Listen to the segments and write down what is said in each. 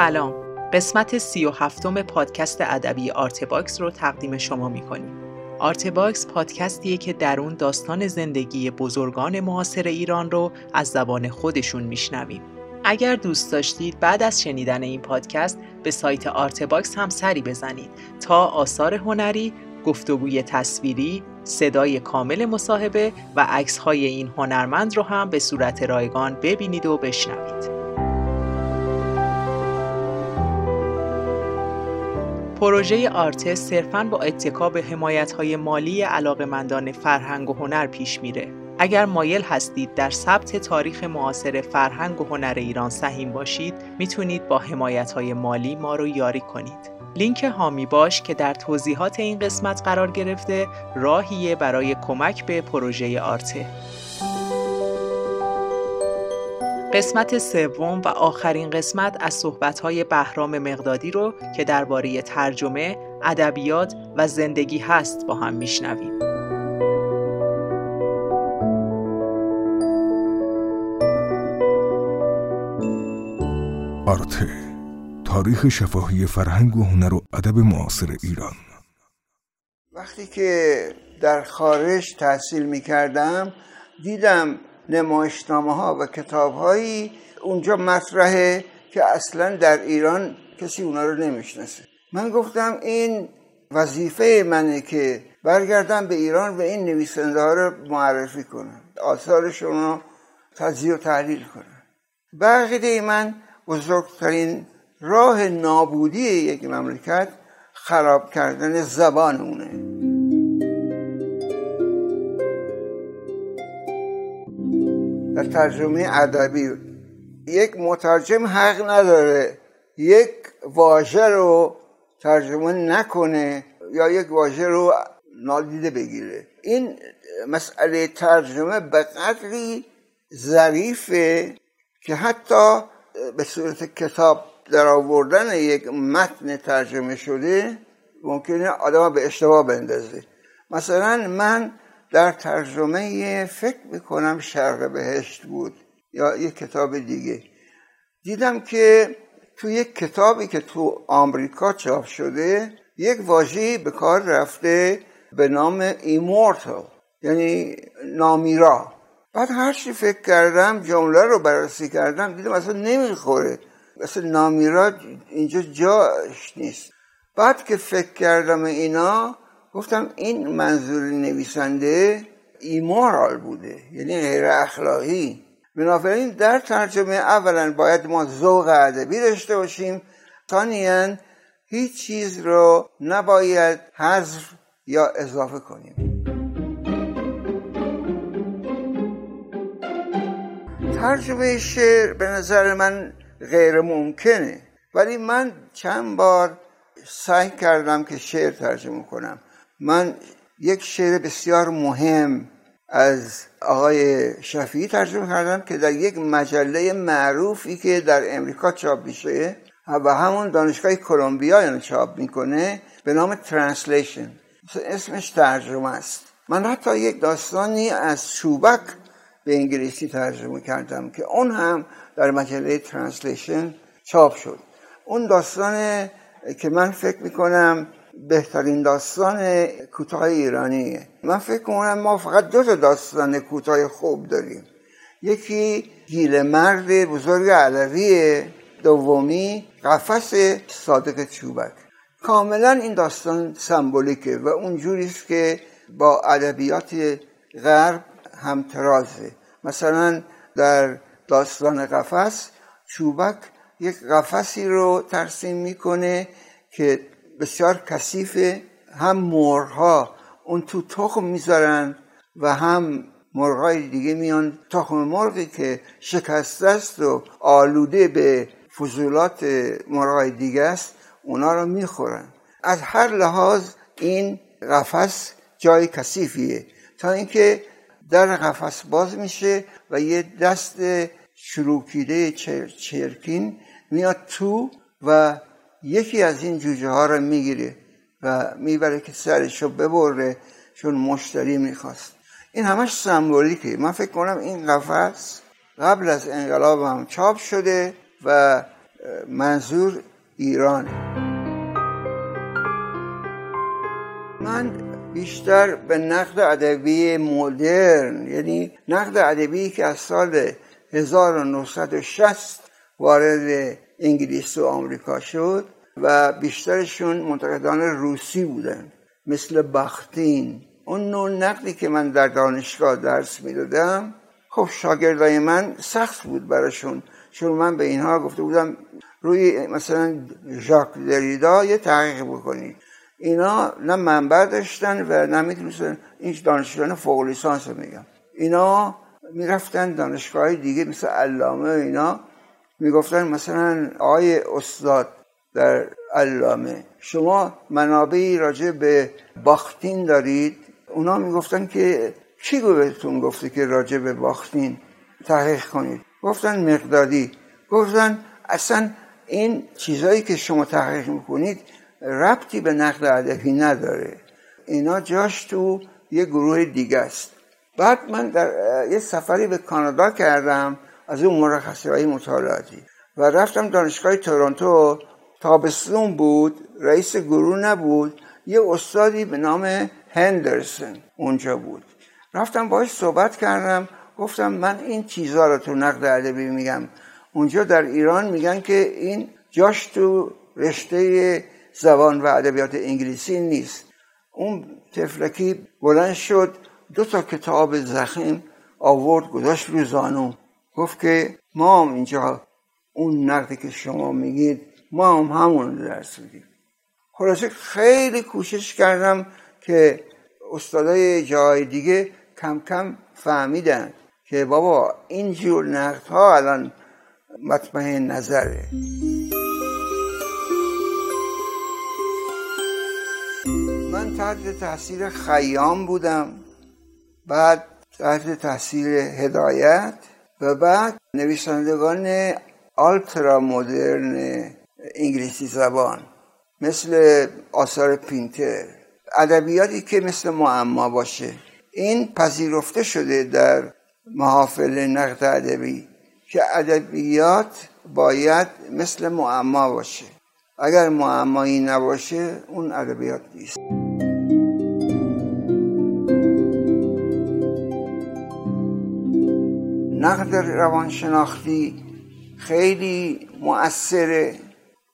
سلام. قسمت سی و هفتم پادکست ادبی آرتباکس رو تقدیم شما می‌کنیم. آرتباکس پادکستیه که در اون داستان زندگی بزرگان معاصر ایران رو از زبان خودشون میشنویم. اگر دوست داشتید بعد از شنیدن این پادکست به سایت آرتباکس هم سری بزنید تا آثار هنری گفتگوی تصویری، صدای کامل مصاحبه و عکس‌های این هنرمند رو هم به صورت رایگان ببینید و بشنوید. پروژه آرتس صرفاً با اتکا به حمایت‌های مالی علاقمندان فرهنگ و هنر پیش میره. اگر مایل هستید در ثبت تاریخ معاصر فرهنگ و هنر ایران سهیم باشید، می‌تونید با حمایت‌های مالی ما رو یاری کنید. لینک هامی باش که در توضیحات این قسمت قرار گرفته راهیه برای کمک به پروژه آرته قسمت سوم و آخرین قسمت از صحبت‌های بهرام مقدادی رو که درباره ترجمه، ادبیات و زندگی هست با هم میشنویم. آرته تاریخ شفاهی فرهنگ و هنر و ادب معاصر ایران وقتی که در خارج تحصیل می کردم دیدم نمایشنامه ها و کتاب هایی اونجا مطرحه که اصلا در ایران کسی اونا رو نمی‌شناسه. من گفتم این وظیفه منه که برگردم به ایران و این نویسنده ها رو معرفی کنم. آثارشون رو تجزیه و تحلیل کنم بقیده من بزرگترین راه نابودی یک مملکت خراب کردن زبان اونه. ترجمه ادبی. یک مترجم حق نداره. یک واژه رو ترجمه نکنه یا یک واژه رو نادیده بگیره. این مسئله ترجمه به قدری ظریفه که حتی به صورت کتاب در آوردن یک متن ترجمه شده ممکنه آدم به اشتباه بندازه. مثلا من در ترجمه فکر می‌کنم شرق بهشت بود یا یک کتاب دیگه. دیدم که تو یک کتابی که تو آمریکا چاپ شده یک واژه به کار رفته به نام ایمورتال یعنی نامیرا. بعد هر چی فکر کردم جمله رو بررسی کردم دیدم اصلا نمی‌خوره. مثل نامیراد اینجا جاش نیست. بعد که فکر کردم اینا گفتم این منظور نویسنده ایمورال بوده یعنی غیر اخلاقی. بنابراین در ترجمه اولا باید ما ذوق ادبی داشته باشیم ثانیا هیچ چیز رو نباید حذف یا اضافه کنیم. ترجمه شعر به نظر من غیر ممکنه ولی من چند بار سعی کردم که شعر ترجمه کنم. من یک شعر بسیار مهم از آقای شفیعی ترجمه کردم که در یک مجله معروفی که در امریکا چاپ میشه و همون دانشگاه کلمبیا یعنی چاپ می‌کنه به نام Translation. اسمش ترجمه است. من حتی یک داستانی از چوبک به انگلیسی ترجمه کردم که اون هم در مجله Translation چاپ شد. اون داستان که من فکر می‌کنم بهترین داستان کوتاه ایرانیه. من فکر کنم ما فقط دو تا داستان کوتاه خوب داریم. یکی گیل مرد بزرگ علوی دومی قفس صادق چوبک. کاملا این داستان سمبولیکه و اونجوری است که با ادبیات غرب همترازه مثلا در داستان قفس چوبک یک قفسی رو ترسیم می‌کنه که بسیار کثیفه هم مرغها اون تو تخم می‌ذارن و هم مرغای دیگه میان. تخم مرغی که شکسته است و آلوده به فضولات مرغای دیگه است اونا رو می‌خورن. از هر لحاظ این قفس جای کثیفیه. تا اینکه در قفس باز میشه و یه دست چروکیده چرکین میاد تو و یکی از این جوجه ها رو می‌گیره و می‌بره که سرش رو ببره چون مشتری می‌خواست. این همش سمبولیکه. من فکر کنم این قفس قبل از انقلاب هم چاپ شده و منظور ایرانه. من بیشتر به نقد ادبی مدرن یعنی نقد ادبی که از سال 1960 وارد انگلیس و آمریکا شد و بیشترشون منتقدان روسی بودن مثل بختین. اون نوع نقدی که من در دانشگاه درس می‌دادم خب شاگردای من سخت بود براشون. چون من به اینها گفته بودم روی مثلا ژاک دریدا یه تحقیق بکنید اینا نه منبع داشتن و نه می‌تونستن این دانشجویان فوق لیسانس میگم. اینا می‌رفتن دانشگاه دیگه مثل علامه اینا. می‌گفتن مثلا آقای استاد در علامه شما منابعی راجع به باختین دارید؟ اونا می‌گفتن که کی بهتون گفته که راجع به باختین تحقیق کنید؟ گفتن مقدادی. گفتن اصلا این چیزهایی که شما تحقیق می‌کنید ربطی به نقد ادبی نداره. اینا جاش تو یه گروه دیگه است. بعد من در یه سفری به کانادا کردم. از اون مرخصی های مطالعاتی. و رفتم دانشگاه تورنتو تابستون بود رئیس گروه نبود یه استادی به نام هندرسون اونجا بود. رفتم باش صحبت کردم گفتم من این چیزها رو تو نقد ادبی میگم. اونجا در ایران میگن که این جاش تو رشته زبان و ادبیات انگلیسی نیست. اون تفلکی بلند شد دو تا کتاب زخیم آورد گذاشت رو زانو. گفت که ما هم اینجا اون نقدی که شما میگید ما هم همون درس میدیم. خلاصه خیلی کوشش کردم که استادای جای دیگه کم کم فهمیدن که بابا اینجور نقد ها الان مطمئن نظره. من تحت تاثیر خیام بودم. بعد تحت تاثیر هدایت و بعد نویسندگان آلترا مدرن انگلیسی زبان مثل آثار پینتر ادبیاتی که مثل معما باشه. این پذیرفته شده در محافل نقد ادبی که ادبیات باید مثل معما باشه. اگر معمایی نباشه اون ادبیات نیست. نقد روانشناختی خیلی مؤثره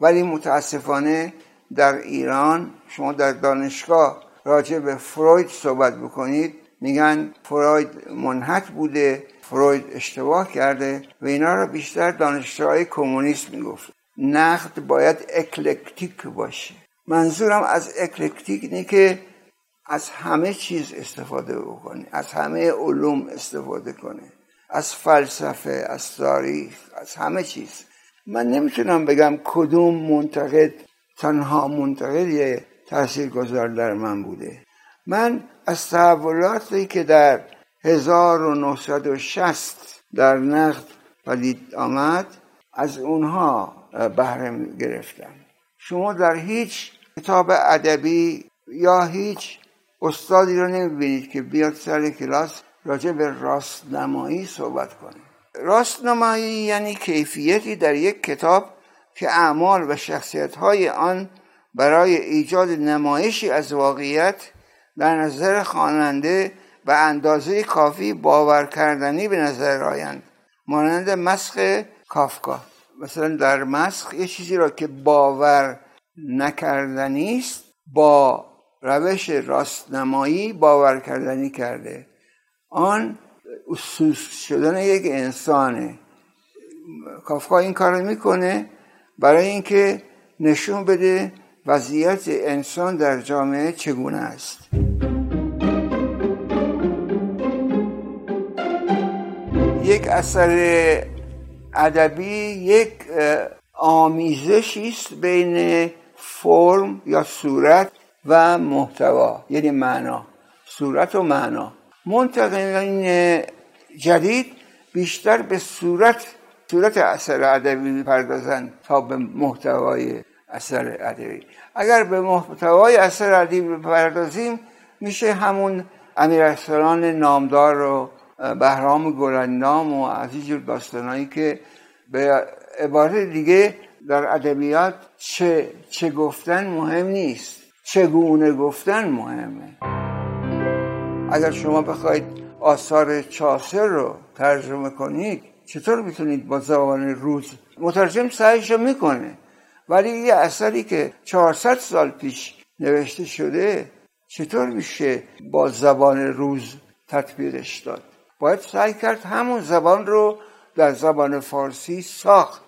ولی متاسفانه در ایران شما در دانشگاه راجع به فروید صحبت بکنید میگن فروید منحط بوده فروید اشتباه کرده و اینا رو بیشتر دانشجوهای کمونیست می‌گفت. نقد باید اکلکتیک باشه. منظورم از اکلکتیک اینه که از همه چیز استفاده بکنه از همه علوم استفاده کنه. از فلسفه از تاریخ از همه چیز. من نمی‌تونم بگم کدوم منتقد تنها منتقد تاثیر گذار در من بوده. من از تحولاتی که در 1960 در نقد پدید آمد از اونها بهره گرفتم. شما در هیچ کتاب ادبی یا هیچ استادی رو نمی‌بینید که بیاد سر کلاس راجع به راستنمایی صحبت کنه راستنمایی یعنی کیفیتی در یک کتاب که اعمال و شخصیت های آن برای ایجاد نمایشی از واقعیت در نظر خواننده به اندازه کافی باور کردنی به نظر آیند. مانند مسخ کافکا. مثلا در مسخ یه چیزی را که باور نکردنی است با روش راستنمایی باور کردنی کرده. آن اصوص شدن یک انسانه. کافکا این کار می‌کنه برای اینکه نشون بده وضعیت انسان در جامعه چگونه است. یک اثر ادبی یک آمیزشی است بین فرم یا صورت و محتوا یعنی معنا. صورت و معنا. منتقدین جدید بیشتر به صورت صورت اثر ادبی می‌پردازند تا به محتوای اثر ادبی. اگر به محتوای اثر ادبی بپردازیم میشه همون امیرارسلان نامدار و بهرام گلندام و از اینجور داستانهایی که به عبارت دیگه در ادبیات چه چه گفتن مهم نیست. چگونه گفتن مهمه. اگر شما بخواید آثار چاسر رو ترجمه کنید چطور می‌تونید با زبان روز؟ مترجم سعیش رو می‌کنه. ولی یه اثری که 400 سال پیش نوشته شده چطور میشه با زبان روز تطبیقش داد؟ باید سعی کرد همون زبان رو در زبان فارسی ساخت.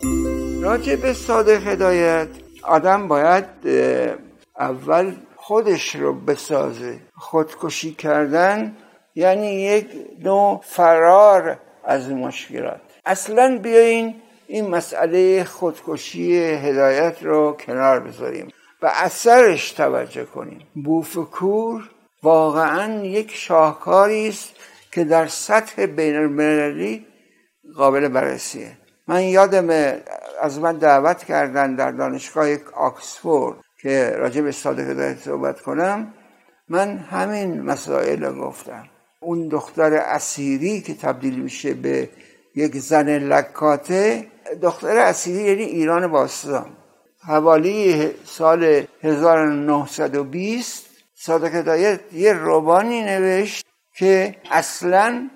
راجع به صادق هدایت آدم باید اول خودش رو بسازه. خودکشی کردن یعنی یک نوع فرار از مشکلات. اصلا بیاین این مسئله خودکشی هدایت رو کنار بذاریم و اثرش توجه کنیم. بوفکور واقعا یک شاهکاری است که در سطح بین المللی قابل بررسیه. من یادم از من دعوت کردن در دانشگاه آکسفورد که راجع به صادق هدایت صحبت کنم من همین مسائل رو گفتم. اون دختر اسیری که تبدیل میشه به یک زن لکاته دختر اسیری یعنی ایران باستان. حوالی سال 1920 صادق هدایت یه روبانی نوشت که اصلا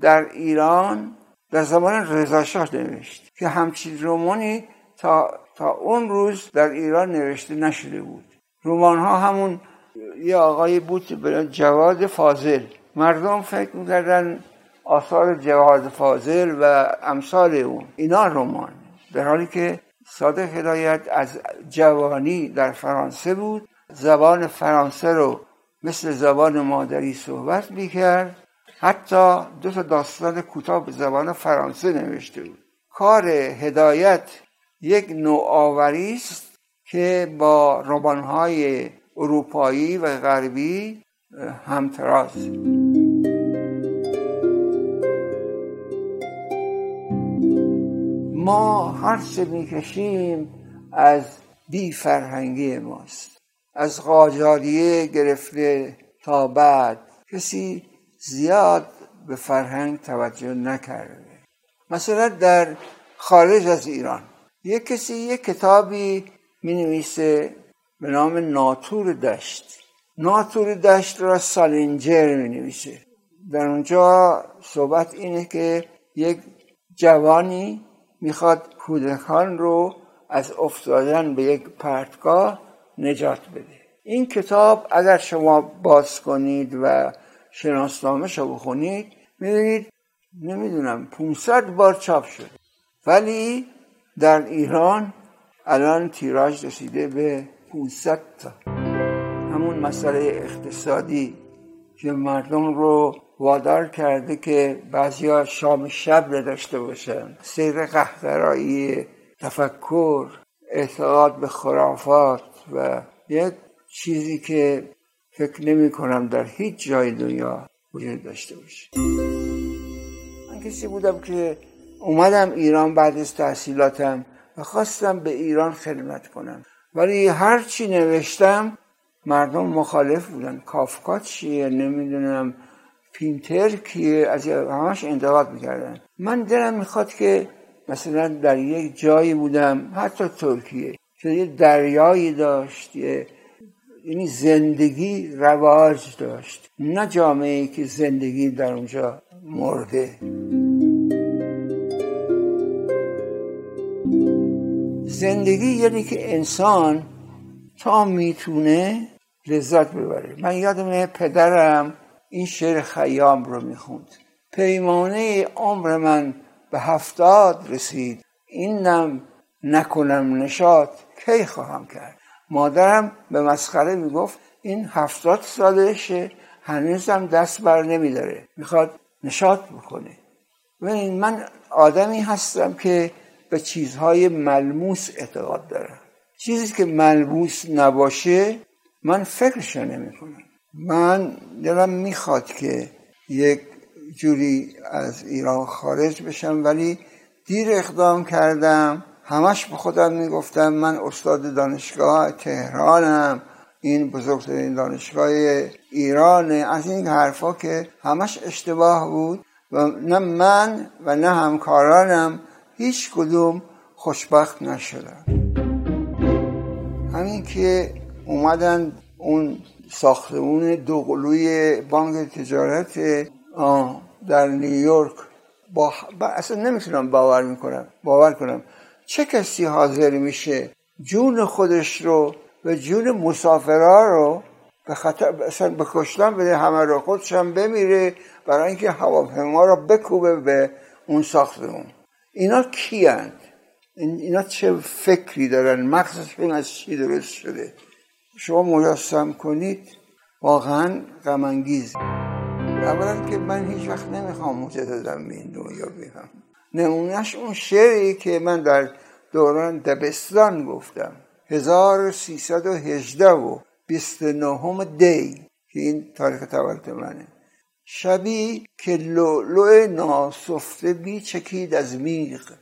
در ایران در زمان رضاشاه نوشت که همچین رومانی تا, تا اون روز در ایران نوشته نشده بود. رومان ها همون یه آقای بود به جواد فاضل. مردم فکر می‌کردن آثار جواد فاضل و امثال اون. اینا رمان. در حالی که صادق هدایت از جوانی در فرانسه بود. زبان فرانسه رو مثل زبان مادری صحبت می‌کرد. حتی دو تا داستان کوتاه به زبان فرانسه نوشته بود. کار هدایت یک نوآوری است که با رمان‌های اروپایی و غربی همتراز ما هر چه می‌کشیم از بی فرهنگی ماست. از قاجاریه گرفته تا بعد کسی زیاد به فرهنگ توجه نکرده. مثلا در خارج از ایران یک کسی یک کتابی می نویسه به نام ناتور دشت. ناتور دشت را سالینجر می نویسه در اونجا صحبت اینه که یک جوانی می‌خواد کودکان رو از افتادن به یک پرتگاه نجات بده. این کتاب اگر شما باز کنید و شناسنامه رو بخونید می‌بینید نمی‌دونم 500 بار چاپ شده. ولی در ایران الان تیراژ رسیده به 500 تا. همون مسئله اقتصادی که مردم رو وادار کرده که بعضیا شام شب داشته باشن. سیر قهدرایی تفکر اعتقاد به خرافات و یک چیزی که فکر نمی کنم در هیچ جای دنیا وجود داشته باشه. من کسی بودم که اومدم ایران بعد از تحصیلاتم و خواستم به ایران خدمت کنم. ولی هر چی نوشتم مردم مخالف بودن. کافکا چیه؟ نمی‌دونم. پینتر کیه؟ از همش انتقاد می‌کردن. من دلم می‌خواد که مثلا در یک جایی بودم حتی ترکیه که یه دریایی داشت یه یعنی زندگی رواج داشت. نه جامعه که زندگی در اونجا مرده. زندگی یعنی که انسان تا می‌تونه لذت ببره. من یادم پدرم این شعر خیام رو می‌خوند. پیمانه عمر من به هفتاد رسید. اینم نکنم نشاد کی خواهم کرد؟ مادرم به مسخره می‌گفت این هفتاد سالشه هنوزم دست بر نمیداره. می‌خواد نشاط بکنه. و من آدمی هستم که به چیزهای ملموس اعتقاد دارم. چیزی که ملموس نباشه من فکرش نمی کنم من دلم می‌خواد که یک جوری از ایران خارج بشم ولی دیر اقدام کردم. همش به خودم می‌گفتم من استاد دانشگاه تهرانم. این بزرگترین دانشگاه ایرانه. از این حرفا که همش اشتباه بود و نه من و نه همکارانم هیچ کدوم خوشبخت نشدم همین که اومدن اون ساختمون دوقلوی بانک تجارت در نیویورک با اصلا نمی‌تونم باور می‌کنم باور کنم چه کسی حاضر میشه جون خودش رو و جون مسافرها رو به خطر اصلا به کشتن بده همه رو خودش هم بمیره برای اینکه هواپیما رو بکوبه به اون ساختمون. اینا کیند اینا چه فکری دارن؟ مغزشون از چی درست شده؟ شما مجسم کنید واقعا غمانگیز. اولا که من هیچ وقت نمی‌خوام مجددم به این دنیا بیام. نمونهش اون شعری که من در دوران دبستان گفتم. 1318 و 29 دی که این تاریخ تولد منه. شبی که لؤلؤ ناسفته بی چکید از میغ.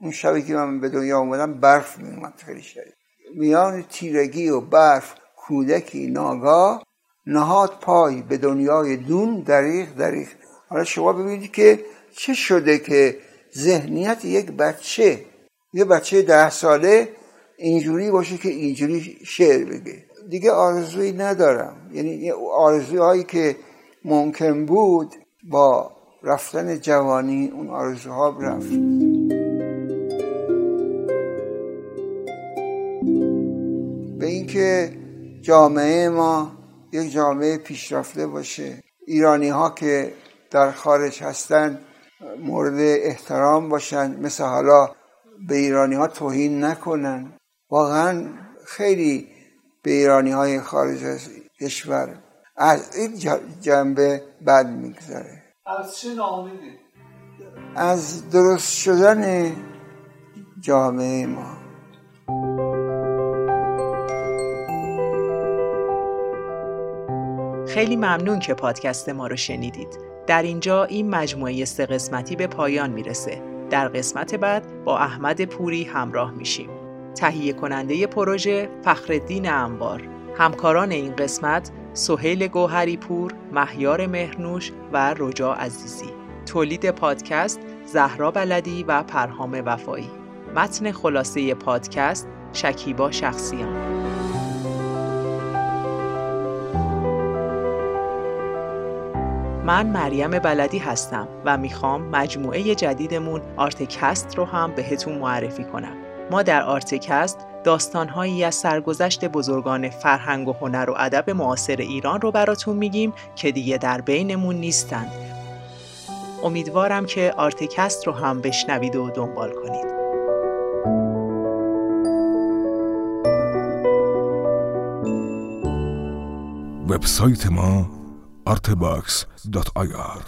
اون شبی که من به دنیا اومدم برف میومد خیلی شدید میان تیرگی و برف کودکی ناگاه نهاد پای به دنیای دون دریغ دریغ. حالا شما ببینید که چه شده که ذهنیت یک بچه یه بچه ده ساله اینجوری باشه که اینجوری شعر بگه. دیگه آرزویی ندارم. یعنی آرزوهایی که ممکن بود با رفتن جوانی اون آرزوها رفت به اینکه جامعه ما یک جامعه پیشرفته باشه. ایرانی ها که در خارج هستن مورد احترام باشن. مثل حالا به ایرانی ها توهین نکنن. واقعا خیلی به ایرانی های خارج از کشور از این جنبه بد میگذره از چه نامیدی؟ از درست شدن جامعه ما خیلی ممنون که پادکست ما رو شنیدید. در اینجا این مجموعه سه قسمتی به پایان می‌رسه. در قسمت بعد با احمد پوری همراه میشیم. تهیه کننده پروژه فخردین انبار. همکاران این قسمت سهیل گوهری پور، مهیار مهرنوش و رجا عزیزی. تولید پادکست زهرا بلدی و پرهام وفایی. متن خلاصه پادکست شکیبا شخصیان. من مریم بلدی هستم و می‌خوام مجموعه جدیدمون آرتکست رو هم بهتون معرفی کنم. ما در آرتکست داستانهایی از سرگذشت بزرگان فرهنگ و هنر و ادب معاصر ایران رو براتون میگیم که دیگه در بینمون نیستند. امیدوارم که آرتکست رو هم بشنوید و دنبال کنید. وبسایت ما artbox.ir